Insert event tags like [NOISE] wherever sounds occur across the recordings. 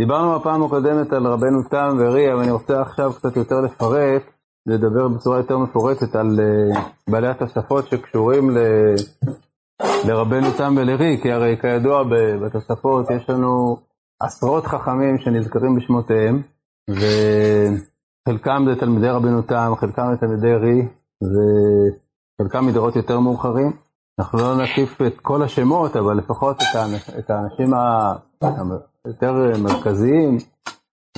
דיברנו בפעם הקודמת על רבנו תם ורי, אבל אני רוצה עכשיו קצת יותר לפרט, לדבר בצורה יותר מפורטת על uh, בעלי התוספות שקשורים ל, לרבנו תם ולרי, כי הרי כידוע בתוספות יש לנו עשרות חכמים שנזכרים בשמותיהם, וחלקם זה תלמידי רבנו תם, חלקם זה תלמידי רי, וחלקם מדורות יותר מאוחרים. אנחנו לא נקיף את כל השמות, אבל לפחות את האנשים היותר מרכזיים,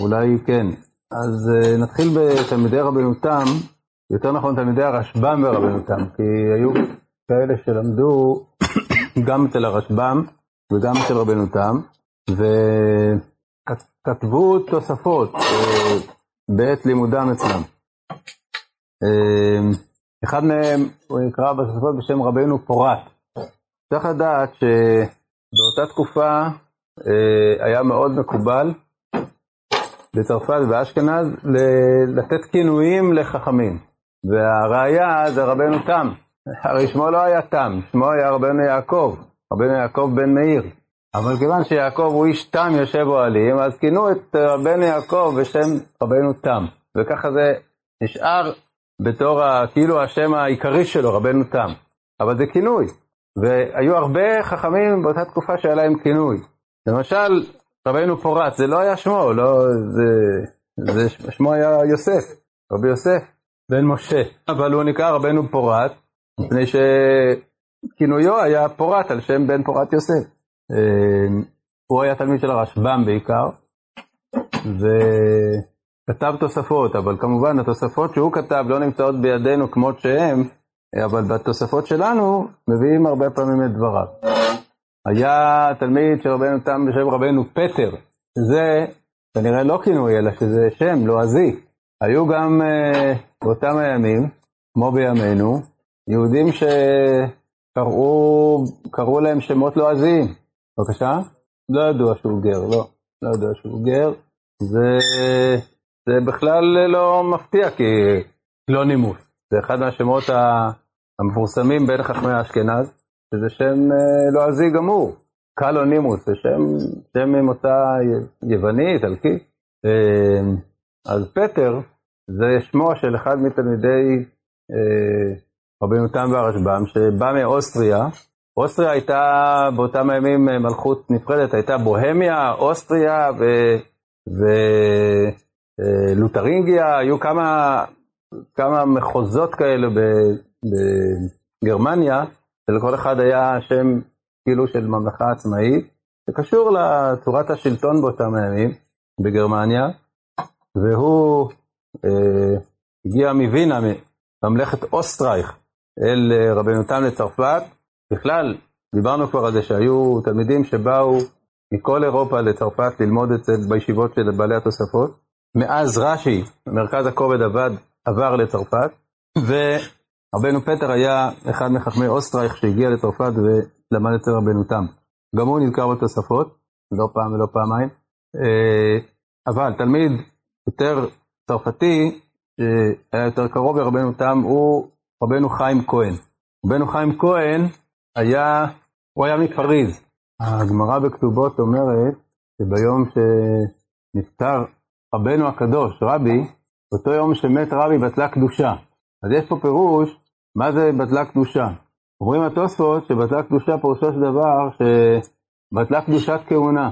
אולי כן. אז אה, נתחיל בתלמידי רבנו תם, יותר נכון תלמידי הרשב"ם ורבנו תם, כי היו כאלה שלמדו [COUGHS] גם אצל הרשב"ם וגם אצל רבנו תם, וכתבו תוספות אה, בעת לימודם אצלם. אה, אחד מהם, הוא נקרא בתוספות בשם רבנו פורת. צריך לדעת שבאותה תקופה אה, היה מאוד מקובל בצרפת ובאשכנז לתת כינויים לחכמים. והראיה זה רבנו תם. הרי שמו לא היה תם, שמו היה רבנו יעקב, רבנו יעקב בן מאיר. אבל כיוון שיעקב הוא איש תם יושב אוהלים, אז כינו את רבנו יעקב בשם רבנו תם. וככה זה נשאר בתור ה, כאילו השם העיקרי שלו, רבנו תם. אבל זה כינוי. והיו הרבה חכמים באותה תקופה שהיה להם כינוי. למשל, רבנו פורץ, זה לא היה שמו, לא, זה, זה, שמו היה יוסף, רבי יוסף, בן משה. אבל הוא נקרא רבנו פורץ, מפני שכינויו היה פורט על שם בן פורת יוסף. אמ, הוא היה תלמיד של הרשב"ם בעיקר, וכתב תוספות, אבל כמובן התוספות שהוא כתב לא נמצאות בידינו כמות שהן, אבל בתוספות שלנו מביאים הרבה פעמים את דבריו. היה תלמיד של רבנו תם בשם רבנו פטר, שזה כנראה לא כינוי, אלא שזה שם לועזי. היו גם uh, באותם הימים, כמו בימינו, יהודים שקראו להם שמות לועזיים. בבקשה? לא ידוע שהוא גר, לא. לא ידוע שהוא גר. זה, זה בכלל לא מפתיע, כי לא נימוס. זה אחד מהשמות המפורסמים בין חכמי אשכנז, שזה שם אה, לועזי גמור. קלונימוס, זה שם, שם ממוצא יווני, איטלקי. אה, אז פטר זה שמו של אחד מתלמידי אה, רבינו תם והרשב"ם, שבא מאוסטריה. אוסטריה הייתה באותם הימים מלכות נפרדת, הייתה בוהמיה, אוסטריה ולותרינגיה, היו כמה, כמה מחוזות כאלה בגרמניה, שלכל אחד היה שם כאילו של ממלכה עצמאית, שקשור לצורת השלטון באותם הימים בגרמניה, והוא אה, הגיע מווינה, ממלכת אוסטרייך, אל אה, רבנו תם לצרפת. בכלל, דיברנו כבר על זה שהיו תלמידים שבאו מכל אירופה לצרפת ללמוד אצל בישיבות של בעלי התוספות. מאז רש"י, מרכז הכובד עבד, עבר לצרפת, ורבנו פטר היה אחד מחכמי אוסטרייך שהגיע לצרפת ולמד אצל רבנו תם. גם הוא נזכר בתוספות, לא פעם ולא פעמיים. אה, אבל תלמיד יותר צרפתי, שהיה יותר קרוב לרבנו תם, הוא רבנו חיים כהן. רבנו חיים כהן היה, הוא היה מפריז. הגמרא בכתובות אומרת שביום שנפטר רבנו הקדוש, רבי, אותו יום שמת רבי בטלה קדושה. אז יש פה פירוש, מה זה בטלה קדושה? אומרים התוספות שבטלה קדושה פירושו של דבר שבטלה קדושת כהונה.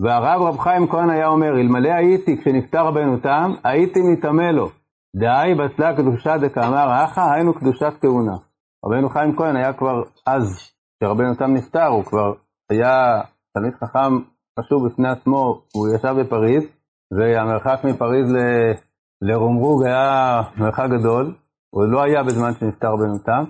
והרב רב חיים כהן היה אומר, אלמלא הייתי כשנפטר רבנו תם, הייתי מטמא לו. דהי בטלה קדושה דקאמר אחא, היינו קדושת כהונה. רבנו חיים כהן היה כבר אז, כשרבנו תם נפטר, הוא כבר היה תלמיד חכם חשוב בפני עצמו, הוא ישב בפריז, והמרחק מפריז ל... לרומרוג היה מרחק גדול, הוא לא היה בזמן שנפטר רבנו תם,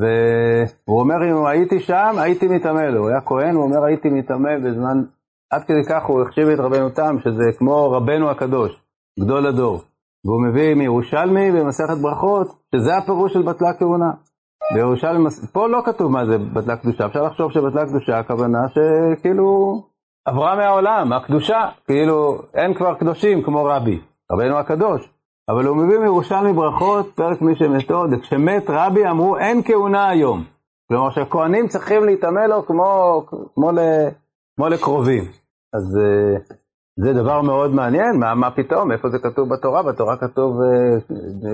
והוא אומר, אם הייתי שם, הייתי מטמא לו. הוא היה כהן, הוא אומר, הייתי מטמא בזמן, עד כדי כך הוא החשיב את רבנו תם, שזה כמו רבנו הקדוש, גדול הדור. והוא מביא מירושלמי במסכת ברכות, שזה הפירוש של בטלה כהונה. בירושלמי, פה לא כתוב מה זה בטלה קדושה, אפשר לחשוב שבטלה קדושה הכוונה שכאילו עברה מהעולם, הקדושה, כאילו אין כבר קדושים כמו רבי, רבנו הקדוש. אבל הוא מביא מירושלמי ברכות, פרק מי שמתו, כשמת רבי אמרו אין כהונה היום. כלומר שהכהנים צריכים להתעמל לו כמו, כמו, ל, כמו לקרובים. אז, זה דבר מאוד מעניין, מה, מה פתאום, איפה זה כתוב בתורה? בתורה כתוב אה,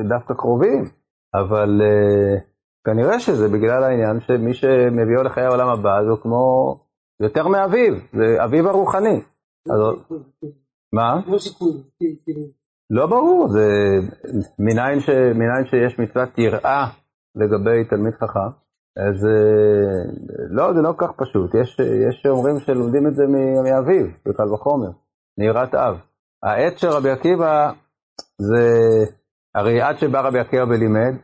דווקא קרובים, אבל אה, כנראה שזה בגלל העניין שמי שמביאו לחיי העולם הבא זה כמו יותר מאביו, זה אביו הרוחני. אז, מה? לא ברור, זה מניין, ש, מניין שיש מצוות יראה לגבי תלמיד חכם, אז לא, זה לא כל כך פשוט, יש, יש שאומרים שלומדים את זה מאביו, בקל וחומר. מיראת אב. העט של רבי עקיבא זה, הרי עד שבא רבי עקיבא ולימד,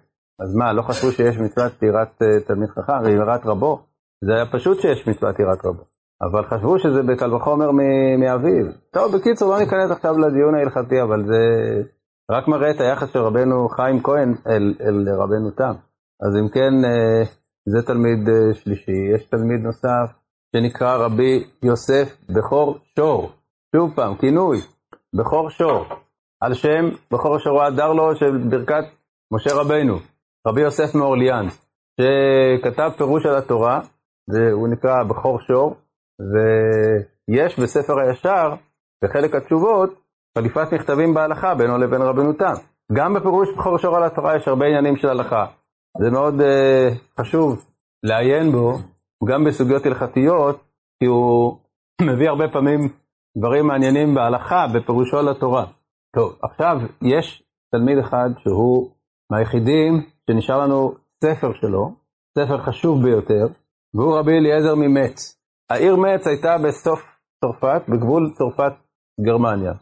אז מה, לא חשבו שיש מצוות יראת אה, תלמיד חכם, יראת רבו? זה היה פשוט שיש מצוות יראת רבו. אבל חשבו שזה בקל וחומר מאביו. טוב, בקיצור, לא ניכנס עכשיו לדיון ההלכתי, אבל זה רק מראה את היחס של רבנו חיים כהן אל, אל רבנו תם. אז אם כן, אה, זה תלמיד אה, שלישי. יש תלמיד נוסף שנקרא רבי יוסף בכור שור. שוב פעם, כינוי, בכור שור, על שם בכור שור הדר לו של ברכת משה רבנו, רבי יוסף מאורליאן, שכתב פירוש על התורה, הוא נקרא בכור שור, ויש בספר הישר, בחלק התשובות, חליפת מכתבים בהלכה בינו לבין רבנו תם. גם בפירוש בכור שור על התורה יש הרבה עניינים של הלכה. זה מאוד uh, חשוב לעיין בו, גם בסוגיות הלכתיות, כי הוא [CLEARS THROAT] מביא הרבה פעמים דברים מעניינים בהלכה, בפירושו לתורה. טוב, עכשיו יש תלמיד אחד שהוא מהיחידים שנשאר לנו ספר שלו, ספר חשוב ביותר, והוא רבי אליעזר ממץ. העיר מצ הייתה בסוף צרפת, בגבול צרפת גרמניה.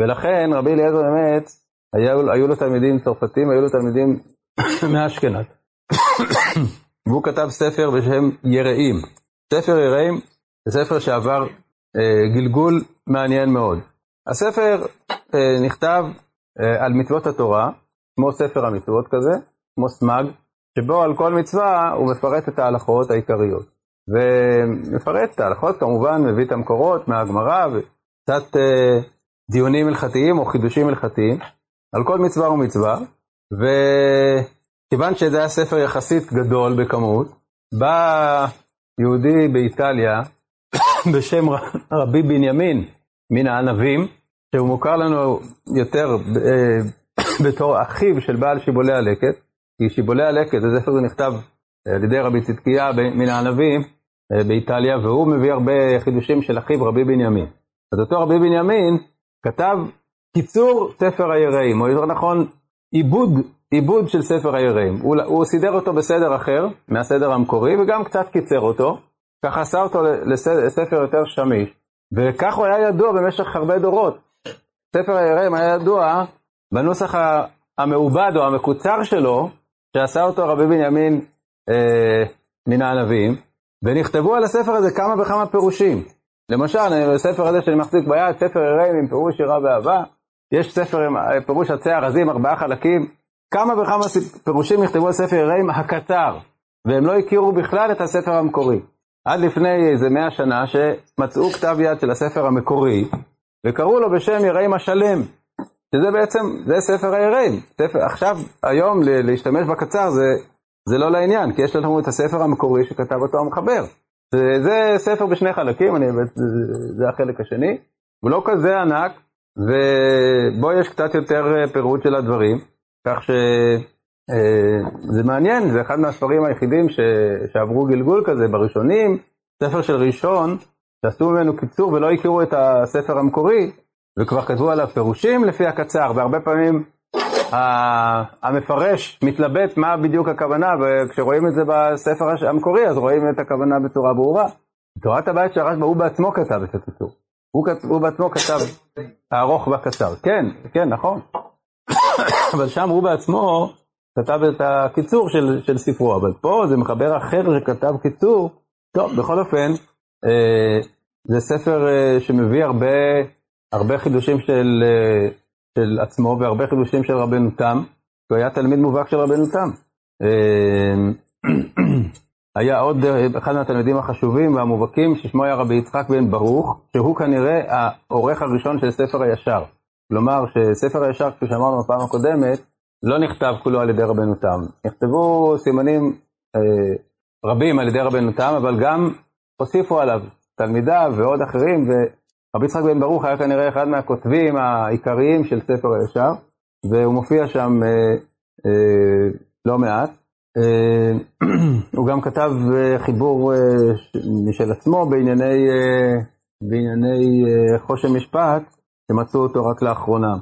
ולכן רבי אליעזר ממץ, היו, היו לו תלמידים צרפתים, היו לו תלמידים [COUGHS] מאשכנז. [COUGHS] והוא כתב ספר בשם יראים. ספר יראים זה ספר שעבר אה, גלגול מעניין מאוד. הספר אה, נכתב אה, על מצוות התורה, כמו ספר המצוות כזה, כמו סמג, שבו על כל מצווה הוא מפרט את ההלכות העיקריות. ומפרט את ההלכות, כמובן מביא את המקורות מהגמרא וקצת דיונים הלכתיים או חידושים הלכתיים על כל מצווה ומצווה, וכיוון שזה היה ספר יחסית גדול בכמות, בא יהודי באיטליה [COUGHS] בשם רבי בנימין מן הענבים, שהוא מוכר לנו יותר אה, [COUGHS] בתור אחיו של בעל שיבולי הלקט, כי שיבולי הלקט, זה ספר זה נכתב אה, על ידי רבי צדקיה מן הענבים אה, באיטליה, והוא מביא הרבה חידושים של אחיו רבי בנימין. אז אותו רבי בנימין כתב קיצור ספר היראים, או יותר נכון, עיבוד, עיבוד של ספר היראים. הוא, הוא סידר אותו בסדר אחר, מהסדר המקורי, וגם קצת קיצר אותו. ככה עשה אותו לספר יותר שמיש, וכך הוא היה ידוע במשך הרבה דורות. ספר היראים היה ידוע בנוסח המעובד או המקוצר שלו, שעשה אותו רבי בנימין אה, מן הענבים, ונכתבו על הספר הזה כמה וכמה פירושים. למשל, בספר הזה שאני מחזיק ביד, ספר יראים עם פירוש שירה ואהבה, יש ספר עם אה, פירוש עצי ארזים, ארבעה חלקים, כמה וכמה פירושים נכתבו על ספר יראים הקצר, והם לא הכירו בכלל את הספר המקורי. עד לפני איזה מאה שנה שמצאו כתב יד של הספר המקורי וקראו לו בשם יראים השלם, שזה בעצם, זה ספר היראים. ספר, עכשיו, היום להשתמש בקצר זה, זה לא לעניין, כי יש לנו את הספר המקורי שכתב אותו המחבר. זה, זה ספר בשני חלקים, אני, זה, זה החלק השני, הוא לא כזה ענק, ובו יש קצת יותר פירוט של הדברים, כך ש... אה, מעניין, זה אחד מהספרים היחידים ש... שעברו גלגול כזה בראשונים, ספר של ראשון, שעשו ממנו קיצור ולא הכירו את הספר המקורי, וכבר כתבו עליו פירושים לפי הקצר, והרבה פעמים המפרש מתלבט מה בדיוק הכוונה, וכשרואים את זה בספר המקורי, אז רואים את הכוונה בצורה ברורה. תורת הבית של הרשב"א, הוא בעצמו כתב את הקיצור. הוא, הוא בעצמו כתב הארוך והקצר. כן, כן, נכון. [COUGHS] אבל שם הוא בעצמו כתב את הקיצור של, של ספרו, אבל פה זה מחבר אחר שכתב קיצור. טוב, בכל אופן, אה, זה ספר אה, שמביא הרבה, הרבה חידושים של, אה, של עצמו והרבה חידושים של רבנו תם, הוא היה תלמיד מובהק של רבנו תם. אה, היה עוד אה, אחד מהתלמידים החשובים והמובהקים ששמו היה רבי יצחק בן ברוך, שהוא כנראה העורך הראשון של ספר הישר. כלומר שספר הישר, כפי שאמרנו בפעם הקודמת, לא נכתב כולו על ידי רבנו תם. נכתבו סימנים אה, רבים על ידי רבנו תם, אבל גם הוסיפו עליו תלמידיו ועוד אחרים, רבי יצחק בן ברוך היה כנראה אחד מהכותבים העיקריים של ספר הישר, והוא מופיע שם אה, אה, לא מעט. אה, [CLEARS THROAT] הוא גם כתב אה, חיבור אה, משל עצמו בענייני, אה, בענייני אה, חושן משפט, שמצאו אותו רק לאחרונה.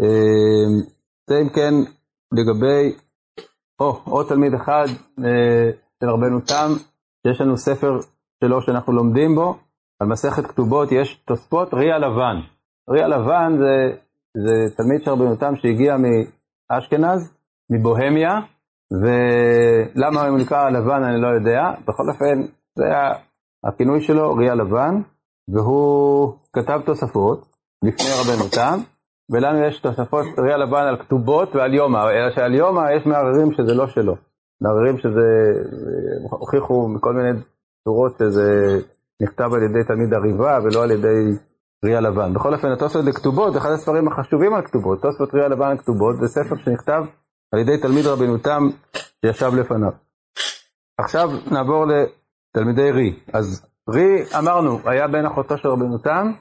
אה, זה אם כן לגבי, או, עוד תלמיד אחד אה, של רבנו תם, שיש לנו ספר שלו שאנחנו לומדים בו, על מסכת כתובות יש תוספות ריע לבן. ריע לבן זה, זה תלמיד של רבנו תם שהגיע מאשכנז, מבוהמיה, ולמה הוא נקרא לבן אני לא יודע, בכל אופן זה הכינוי שלו, ריע לבן, והוא כתב תוספות לפני רבנו תם, ולנו יש תוספות ריע לבן על כתובות ועל יומא, אלא שעל יומא יש מערערים שזה לא שלו. מערערים שזה, הוכיחו מכל מיני צורות שזה נכתב על ידי תלמיד הריבה ולא על ידי ריע לבן. בכל אופן, התוספות לכתובות, אחד הספרים החשובים על כתובות, תוספות ריע לבן לכתובות, זה ספר שנכתב על ידי תלמיד רבנו תם שישב לפניו. עכשיו נעבור לתלמידי רי. אז רי, אמרנו, היה בן אחותו של רבנו תם,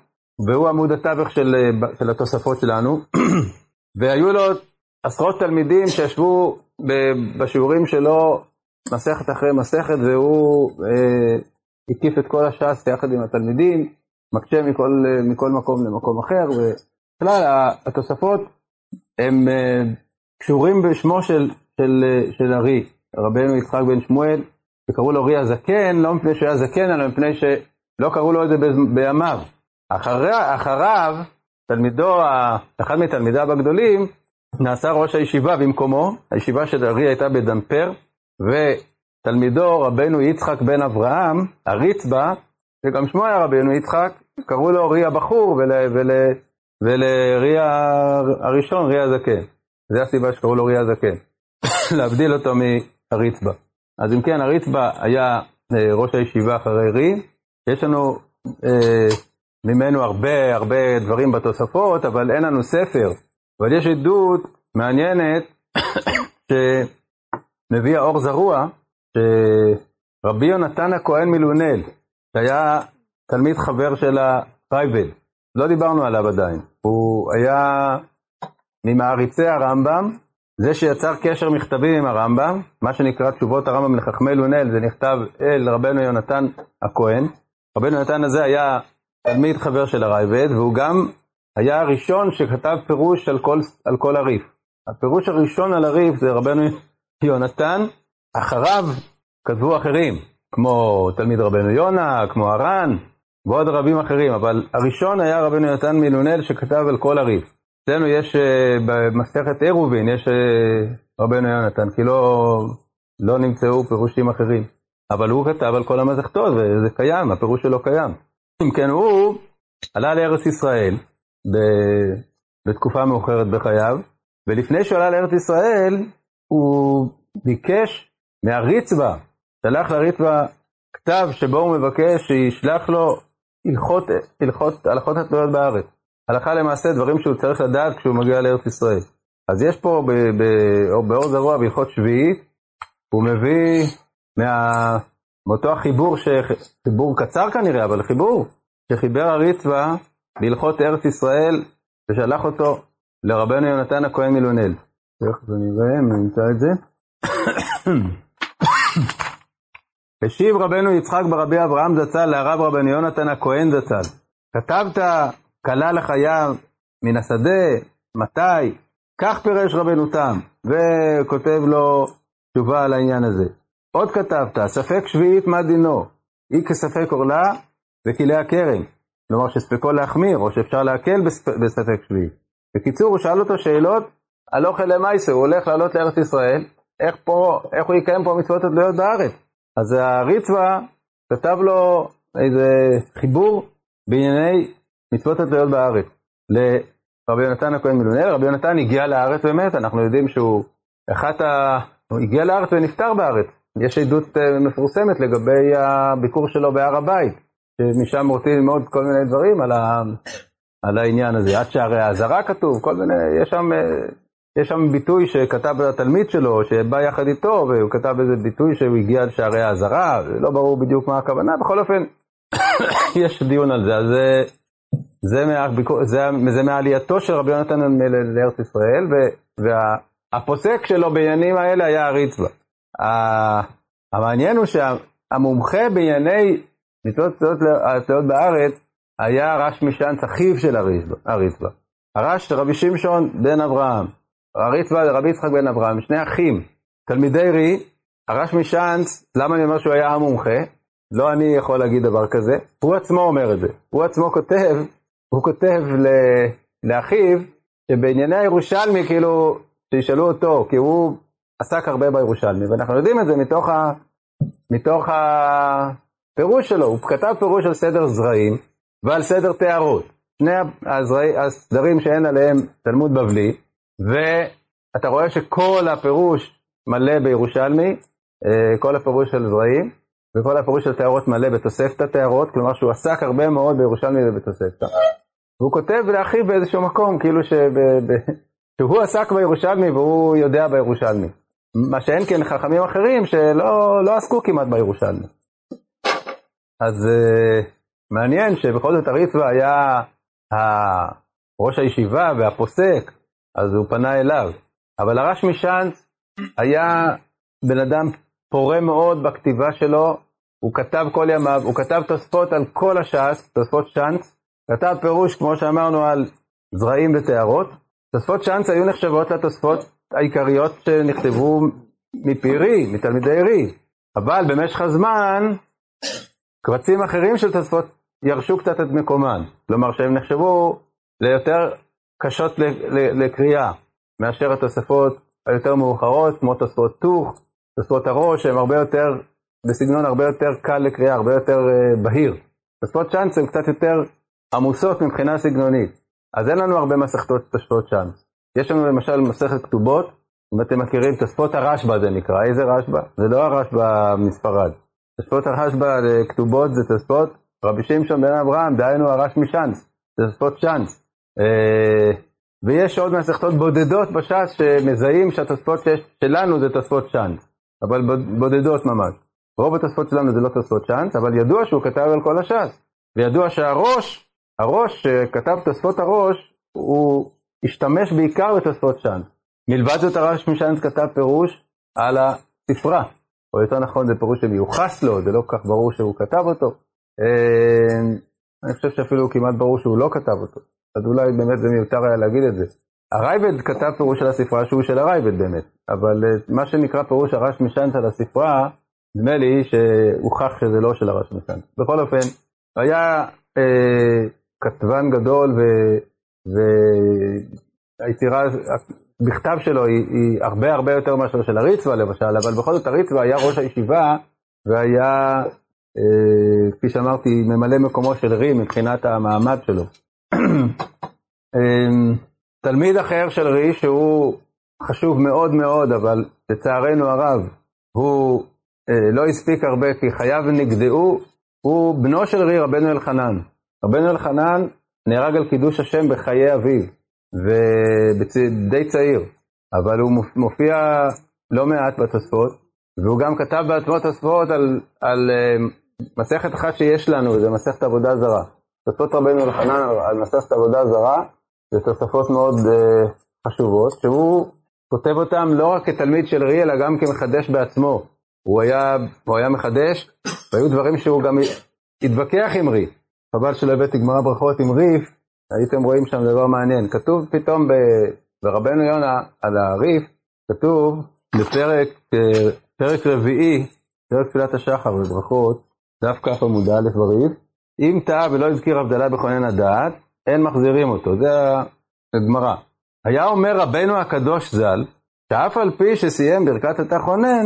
והוא עמוד התווך של, של התוספות שלנו, [CLEARS THROAT] והיו לו עשרות תלמידים שישבו בשיעורים שלו מסכת אחרי מסכת, והוא אה, הקיף את כל הש"ס יחד עם התלמידים, מקשה מכל, מכל מקום למקום אחר, ובכלל התוספות הם אה, קשורים בשמו של, של, של ארי, רבנו יצחק בן שמואל, שקראו לו ארי הזקן, לא מפני שהוא היה זקן, אלא מפני שלא קראו לו את זה בימיו. אחרי, אחריו, תלמידו, אחד מתלמידיו הגדולים, נעשה ראש הישיבה במקומו, הישיבה של ארי הייתה בדמפר, ותלמידו רבנו יצחק בן אברהם, הריצבה, שגם שמו היה רבנו יצחק, קראו לו רי הבחור ול, ול, ולרי הראשון, רי הזקן. זו הסיבה שקראו לו רי הזקן, [COUGHS] להבדיל אותו מהריצבה. אז אם כן, הריצבה היה אה, ראש הישיבה אחרי רי, יש לנו אה, ממנו הרבה הרבה דברים בתוספות, אבל אין לנו ספר. אבל יש עדות מעניינת [COUGHS] שמביא האור זרוע, שרבי יונתן הכהן מלונל, שהיה תלמיד חבר של הרייבל, לא דיברנו עליו עדיין, הוא היה ממעריצי הרמב"ם, זה שיצר קשר מכתבים עם הרמב"ם, מה שנקרא תשובות הרמב"ם לחכמי לונל, זה נכתב אל רבנו יונתן הכהן. רבנו יונתן הזה היה תלמיד חבר של הרייבד, והוא גם היה הראשון שכתב פירוש על כל, על כל הריף. הפירוש הראשון על הריף זה רבנו יונתן, אחריו כתבו אחרים, כמו תלמיד רבנו יונה, כמו הר"ן, ועוד רבים אחרים, אבל הראשון היה רבנו יונתן מילונל שכתב על כל הריף. אצלנו יש אה, במסכת עירובין, יש אה, רבנו יונתן, כי לא, לא נמצאו פירושים אחרים. אבל הוא כתב על כל המסכתות, וזה קיים, הפירוש שלו קיים. אם כן, הוא עלה לארץ ישראל ב... בתקופה מאוחרת בחייו, ולפני שהוא עלה לארץ ישראל, הוא ביקש מהריצבה, שלח לריצבה כתב שבו הוא מבקש שישלח לו הלכות, הלכות, הלכות התלויות בארץ. הלכה למעשה דברים שהוא צריך לדעת כשהוא מגיע לארץ ישראל. אז יש פה ב, ב, באור זרוע בהלכות שביעית, הוא מביא מה, מאותו החיבור, ש... חיבור קצר כנראה, אבל חיבור, שחיבר הריצווה בהלכות ארץ ישראל, ושלח אותו לרבנו יונתן הכהן מילונל. איך זה נראה, נמצא את זה. השיב רבנו יצחק ברבי אברהם זצ"ל להרב רבנו יונתן הכהן זצ"ל. כתבת כלה לחייו מן השדה, מתי? כך פירש רבנו תם, וכותב לו תשובה על העניין הזה. עוד כתבת, ספק שביעית מה דינו? היא כספק עורלה וכלי הכרם. כלומר שספקו להחמיר, או שאפשר להקל בספק שביעי. בקיצור, הוא שאל אותו שאלות על אוכל למייסה, הוא הולך לעלות לארץ ישראל, איך פה, איך הוא יקיים פה מצוות התלויות בארץ. אז הריצווה כתב לו איזה חיבור בענייני מצוות התלויות בארץ. לרבי יונתן הכהן מלונל, רבי יונתן הגיע לארץ באמת, אנחנו יודעים שהוא אחת ה... הוא הגיע לארץ ונפטר בארץ. יש עדות אה, מפורסמת לגבי הביקור שלו בהר הבית, שמשם רוצים ללמוד כל מיני דברים על, ה... על העניין הזה. עד שערי האזהרה כתוב, כל מיני, יש שם, אה, יש שם ביטוי שכתב התלמיד שלו, שבא יחד איתו, והוא כתב איזה ביטוי שהוא הגיע לשערי האזהרה, לא ברור בדיוק מה הכוונה, בכל אופן, [COUGHS] יש דיון על זה. אז אה, זה, מהביקור, זה, זה מעלייתו של רבי יונתן לארץ ישראל, והפוסק שלו בעניינים האלה היה הריצווה. המעניין הוא שהמומחה בענייני מצוות התלויות בארץ היה רש משאנץ, אחיו של הריצווה. הרש רבי שמשון בן אברהם, הריצווה רבי יצחק בן אברהם, שני אחים, תלמידי רי, הרש משאנץ, למה אני אומר שהוא היה המומחה? לא אני יכול להגיד דבר כזה, הוא עצמו אומר את זה. הוא עצמו כותב, הוא כותב לאחיו, שבענייני הירושלמי, כאילו, שישאלו אותו, כי הוא עסק הרבה בירושלמי, ואנחנו יודעים את זה מתוך, ה, מתוך הפירוש שלו, הוא כתב פירוש על סדר זרעים ועל סדר טהרות. שני הזרעי, הסדרים שאין עליהם תלמוד בבלי, ואתה רואה שכל הפירוש מלא בירושלמי, אה, כל הפירוש של זרעים, וכל הפירוש של טהרות מלא בתוספתא טהרות, כלומר שהוא עסק הרבה מאוד בירושלמי ובתוספתא. והוא כותב לאחיו באיזשהו מקום, כאילו שב, ב, שהוא עסק בירושלמי והוא יודע בירושלמי. מה שאין כן חכמים אחרים שלא לא עסקו כמעט בירושלמי. אז uh, מעניין שבכל זאת הריצווה היה ראש הישיבה והפוסק, אז הוא פנה אליו. אבל הרש משאנץ היה בן אדם פורה מאוד בכתיבה שלו, הוא כתב כל ימיו, הוא כתב תוספות על כל הש"ס, תוספות שאנץ, כתב פירוש, כמו שאמרנו, על זרעים וטהרות. תוספות שאנץ היו נחשבות לתוספות העיקריות שנכתבו מפי רי, מתלמידי רי, אבל במשך הזמן, קבצים אחרים של תוספות ירשו קצת את מקומן, כלומר שהם נחשבו ליותר קשות לקריאה מאשר התוספות היותר מאוחרות, כמו תוספות טוך, תוספות הראש, שהן הרבה יותר, בסגנון הרבה יותר קל לקריאה, הרבה יותר uh, בהיר. תוספות צ'אנס הן קצת יותר עמוסות מבחינה סגנונית. אז אין לנו הרבה מסכתות תוספות צ'אנס. יש לנו למשל מסכת כתובות, אם אתם מכירים, תוספות הרשב"א זה נקרא, איזה רשב"א? זה לא הרשב"א מספרד. תוספות הרשב"א לכתובות זה תוספות רבי שמשון בן אברהם, דהיינו הרש משאנס, זה תוספות צ'אנס. אה, ויש עוד מסכתות בודדות בש"ס שמזהים שהתוספות שלנו זה תוספות צ'אנס. אבל בודדות ממש. רוב התוספות שלנו זה לא תוספות צ'אנס, אבל ידוע שהוא כתב על כל הש"ס. וידוע שהראש, הראש שכתב תוספות הראש, הוא השתמש בעיקר בתוספות צ'אנס. מלבד זאת הרש משאנס כתב פירוש על הספרה, או יותר נכון זה פירוש שמיוחס לו, זה לא כל כך ברור שהוא כתב אותו. אני חושב שאפילו כמעט ברור שהוא לא כתב אותו, אז אולי באמת זה מיותר היה להגיד את זה. הרייבד כתב פירוש של הספרה שהוא של הרייבד באמת, אבל אה, מה שנקרא פירוש הרש משאנץ על הספרה, נדמה לי שהוכח שזה לא של הרש משאנץ. בכל אופן, היה אה, כתבן גדול והיצירה, בכתב שלו היא, היא הרבה הרבה יותר מאשר של הריצווה למשל, אבל בכל זאת הריצווה היה ראש הישיבה והיה, כפי שאמרתי, ממלא מקומו של רי מבחינת המעמד שלו. [CLEARS THROAT] אה, תלמיד אחר של רי, שהוא חשוב מאוד מאוד, אבל לצערנו הרב, הוא אה, לא הספיק הרבה כי חייו נגדעו, הוא בנו של רי, רבנו אלחנן. רבנו אלחנן נהרג על קידוש השם בחיי אביו, ודי צעיר, אבל הוא מופיע לא מעט בתוספות, והוא גם כתב בעצמו תוספות על, על מסכת אחת שיש לנו, זה מסכת עבודה זרה. תוספות רבנו אלחנן על מסכת עבודה זרה, זה תוספות מאוד uh, חשובות, שהוא כותב אותם לא רק כתלמיד של רי, אלא גם כמחדש בעצמו. הוא היה, הוא היה מחדש, והיו דברים שהוא גם התווכח עם רי. חבל שלא הבאתי גמרא ברכות עם ריף, הייתם רואים שם דבר מעניין. כתוב פתאום ברבנו יונה על הריף, כתוב בפרק אה, פרק רביעי, פרק תפילת השחר בברכות, דף כ עמוד א' בריף, אם טעה ולא הזכיר הבדלה בכונן הדעת, אין מחזירים אותו, זה הגמרא. היה אומר רבנו הקדוש ז"ל, שאף על פי שסיים ברכת התחונן,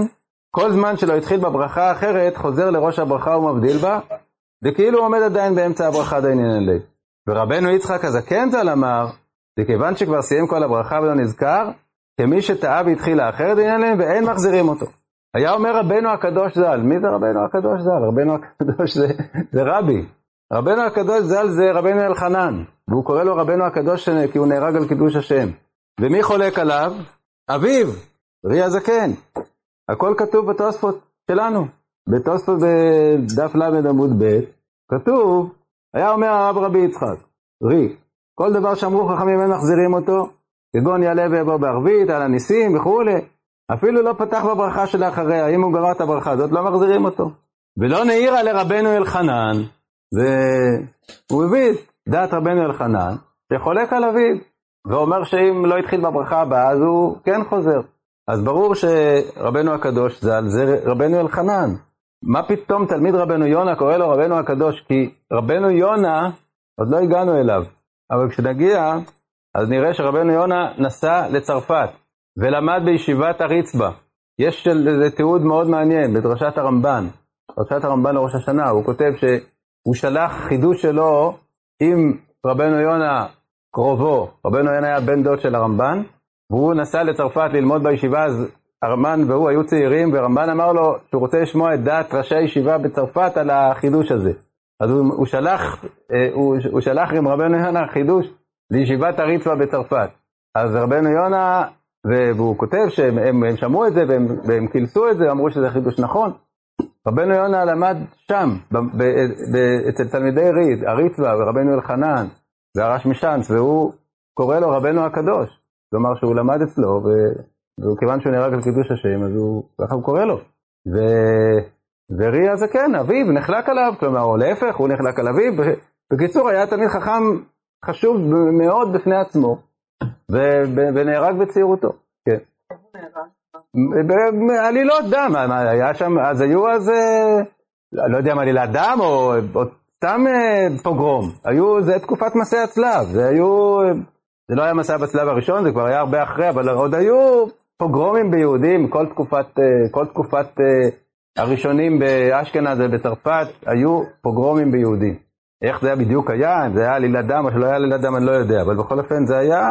כל זמן שלא התחיל בברכה האחרת, חוזר לראש הברכה ומבדיל בה, וכאילו עומד עדיין באמצע הברכה דעניין לב. ורבנו יצחק הזקן ז"ל אמר, וכיוון שכבר סיים כל הברכה ולא נזכר, כמי שטעה והתחיל לאחר דעניין לב, ואין מחזירים אותו. היה אומר רבנו הקדוש ז"ל, מי זה רבנו הקדוש ז"ל? רבנו הקדוש זה, זה רבי, רבנו הקדוש ז"ל זה רבנו אלחנן, והוא קורא לו רבנו הקדוש כי הוא נהרג על קידוש השם. ומי חולק עליו? אביו, רי הזקן. הכל כתוב בתוספות שלנו. בתוספות בדף ל עמוד ב', כתוב, היה אומר הרב רבי יצחק, רי. כל דבר שאמרו חכמים הם מחזירים אותו, כגון יעלה ויבוא בערבית, על הניסים וכולי. אפילו לא פתח בברכה שלאחריה, אם הוא גמר את הברכה הזאת, לא מחזירים אותו. ולא נעירה לרבנו אלחנן, והוא הביא דעת רבנו אלחנן, שחולק על אביו, ואומר שאם לא התחיל בברכה הבאה, אז הוא כן חוזר. אז ברור שרבנו הקדוש ז"ל זה רבנו אלחנן. מה פתאום תלמיד רבנו יונה קורא לו רבנו הקדוש? כי רבנו יונה, עוד לא הגענו אליו, אבל כשנגיע, אז נראה שרבנו יונה נסע לצרפת, ולמד בישיבת הריצבה. יש איזה תיעוד מאוד מעניין בדרשת הרמב"ן, דרשת הרמב"ן לראש השנה, הוא כותב שהוא שלח חידוש שלו עם רבנו יונה קרובו, רבנו יונה היה בן דוד של הרמב"ן, והוא נסע לצרפת ללמוד בישיבה, אז הרמב"ן והוא היו צעירים, ורמב"ן אמר לו שהוא רוצה לשמוע את דעת ראשי הישיבה בצרפת על החידוש הזה. אז הוא, הוא שלח, אה, הוא, הוא שלח עם רבנו יונה חידוש לישיבת הריצווה בצרפת. אז רבנו יונה, והוא כותב שהם הם, הם שמעו את זה והם, והם קילסו את זה, אמרו שזה חידוש נכון. רבנו יונה למד שם, ב, ב, ב, אצל תלמידי ריד, הריצווה ורבנו אלחנן והרש משאנץ, והוא קורא לו רבנו הקדוש. כלומר שהוא למד אצלו, וכיוון שהוא נהרג על קידוש השם, אז הוא, ככה הוא קורא לו. ו... ורי הזקן, אביו, נחלק עליו, כלומר, או להפך, הוא נחלק על אביו. בקיצור, היה תלמיד חכם חשוב מאוד בפני עצמו, ו... ונהרג בצעירותו, כן. עלילות דם, היה שם, אז היו אז, אה, לא יודע אם עלילת דם או, או סתם אה, פוגרום, היו, זה תקופת מסעי הצלב, זה היו, זה לא היה מסע בצלב הראשון, זה כבר היה הרבה אחרי, אבל עוד היו פוגרומים ביהודים, כל תקופת, אה, כל תקופת הראשונים באשכנז ובצרפת, היו פוגרומים ביהודים. איך זה היה בדיוק היה, אם זה היה עלילת דם או שלא היה עלילת דם, אני לא יודע, אבל בכל אופן זה היה,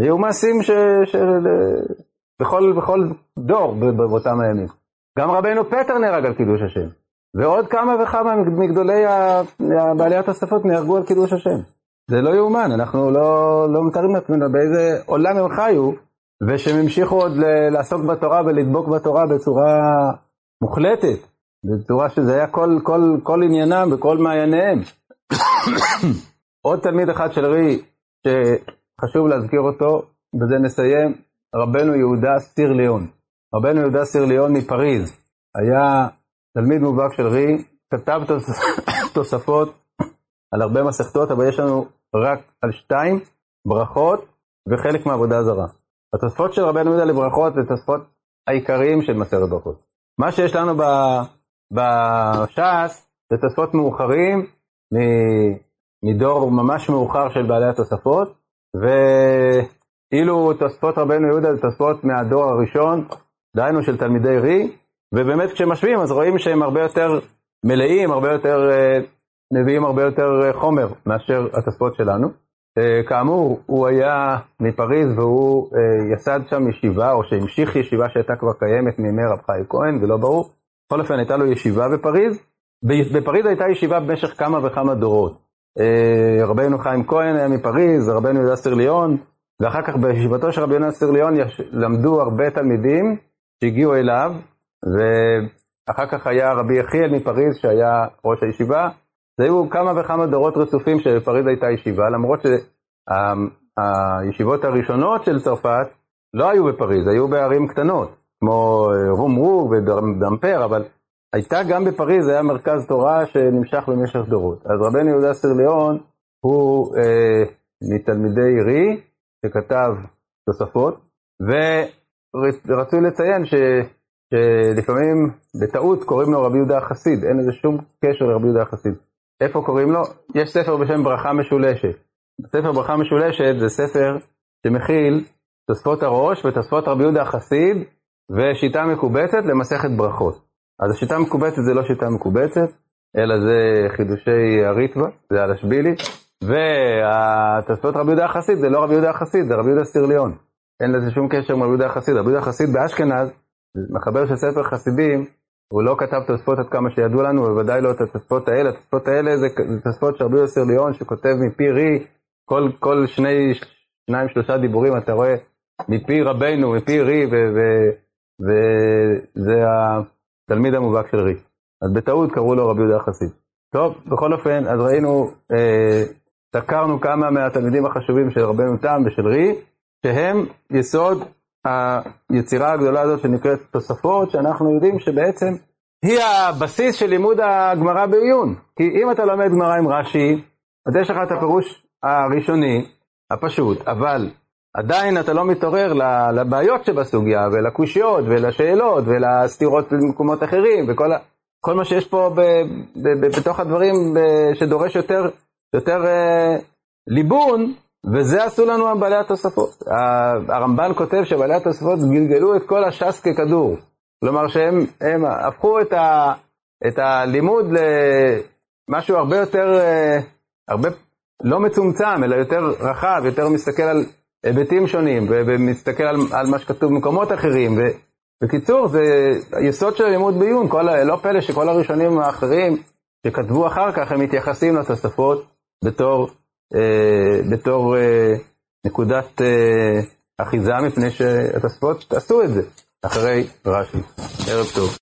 היו מעשים ש... ש... בכל, בכל דור באותם הימים. גם רבנו פטר נהרג על קידוש השם, ועוד כמה וכמה מגדולי בעלי התוספות נהרגו על קידוש השם. זה לא יאומן, אנחנו לא, לא מתארים לעצמנו באיזה עולם הם חיו, ושהם המשיכו עוד לעסוק בתורה ולדבוק בתורה בצורה מוחלטת, בצורה שזה היה כל, כל, כל עניינם וכל מעייניהם. [COUGHS] עוד תלמיד אחד של רי, שחשוב להזכיר אותו, בזה נסיים, רבנו יהודה סירליון. רבנו יהודה סירליון מפריז, היה תלמיד מובהק של רי, כתב [COUGHS] תוספות על הרבה מסכתות, אבל יש לנו רק על שתיים, ברכות וחלק מעבודה זרה. התוספות של רבנו יהודה לברכות זה תוספות העיקריים של מסכת ברכות. מה שיש לנו בש"ס זה תוספות מאוחרים מדור ממש מאוחר של בעלי התוספות, ואילו תוספות רבנו יהודה זה תוספות מהדור הראשון, דהיינו של תלמידי רי, ובאמת כשמשווים אז רואים שהם הרבה יותר מלאים, הרבה יותר, אה, מביאים הרבה יותר אה, חומר מאשר התוספות שלנו. Uh, כאמור, הוא היה מפריז והוא יסד שם ישיבה, או שהמשיך ישיבה שהייתה כבר קיימת מימי רב חי כהן, ולא ברור. בכל אופן, הייתה לו ישיבה בפריז. בפריז הייתה ישיבה במשך כמה וכמה דורות. Uh, רבנו חיים כהן היה מפריז, רבנו יהודה סרליון, ואחר כך בישיבתו של רבי יהודה סרליון למדו הרבה תלמידים שהגיעו אליו, ואחר כך היה רבי יחיאל מפריז שהיה ראש הישיבה, זה היו כמה וכמה דורות רצופים שפריז הייתה ישיבה, למרות שהישיבות הראשונות של צרפת לא היו בפריז, היו בערים קטנות, כמו אה, רום רוג ודמפר, אבל הייתה גם בפריז, היה מרכז תורה שנמשך במשך דורות. אז רבנו יהודה סרליאון הוא אה, מתלמידי רי, שכתב תוספות, ורצוי לציין ש, שלפעמים בטעות קוראים לו רבי יהודה החסיד, אין לזה שום קשר לרבי יהודה החסיד. איפה קוראים לו? יש ספר בשם ברכה משולשת. ספר ברכה משולשת זה ספר שמכיל תוספות הראש ותוספות רבי יהודה החסיד ושיטה מקובצת למסכת ברכות. אז השיטה המקובצת זה לא שיטה מקובצת, אלא זה חידושי הריטווה, זה על השבילי, והתוספות רבי יהודה החסיד זה לא רבי יהודה החסיד, זה רבי יהודה סטירליון. אין לזה שום קשר עם רבי יהודה החסיד. רבי יהודה החסיד באשכנז, מחבר של ספר חסידים, הוא לא כתב תוספות עד כמה שידוע לנו, בוודאי לא את התוספות האלה. התוספות האלה זה, זה תוספות של רבי יוסר ליאון שכותב מפי רי, כל, כל שני, שניים שלושה דיבורים אתה רואה מפי רבנו, מפי רי, וזה התלמיד המובהק של רי. אז בטעות קראו לו רבי יהודה החסיד. טוב, בכל אופן, אז ראינו אה, סקרנו כמה מהתלמידים החשובים של רבנו תם ושל רי, שהם יסוד היצירה הגדולה הזאת שנקראת תוספות, שאנחנו יודעים שבעצם היא הבסיס של לימוד הגמרא בעיון. כי אם אתה לומד גמרא עם רש"י, אז יש לך את הפירוש הראשוני, הפשוט, אבל עדיין אתה לא מתעורר לבעיות שבסוגיה, ולקושיות, ולשאלות, ולסתירות במקומות אחרים, וכל מה שיש פה ב, ב, ב, בתוך הדברים ב, שדורש יותר, יותר אה, ליבון, וזה עשו לנו בעלי התוספות. הרמב"ן כותב שבעלי התוספות גלגלו את כל הש"ס ככדור. כלומר שהם הפכו את, ה, את הלימוד למשהו הרבה יותר, אה, הרבה לא מצומצם, אלא יותר רחב, יותר מסתכל על היבטים שונים, ומסתכל על, על מה שכתוב במקומות אחרים. בקיצור, זה יסוד של הלימוד בעיון, כל, לא פלא שכל הראשונים האחרים שכתבו אחר כך, הם מתייחסים לתוספות בתור, אה, בתור אה, נקודת אה, אחיזה, מפני שהתוספות עשו את זה אחרי רש"י. ערב טוב.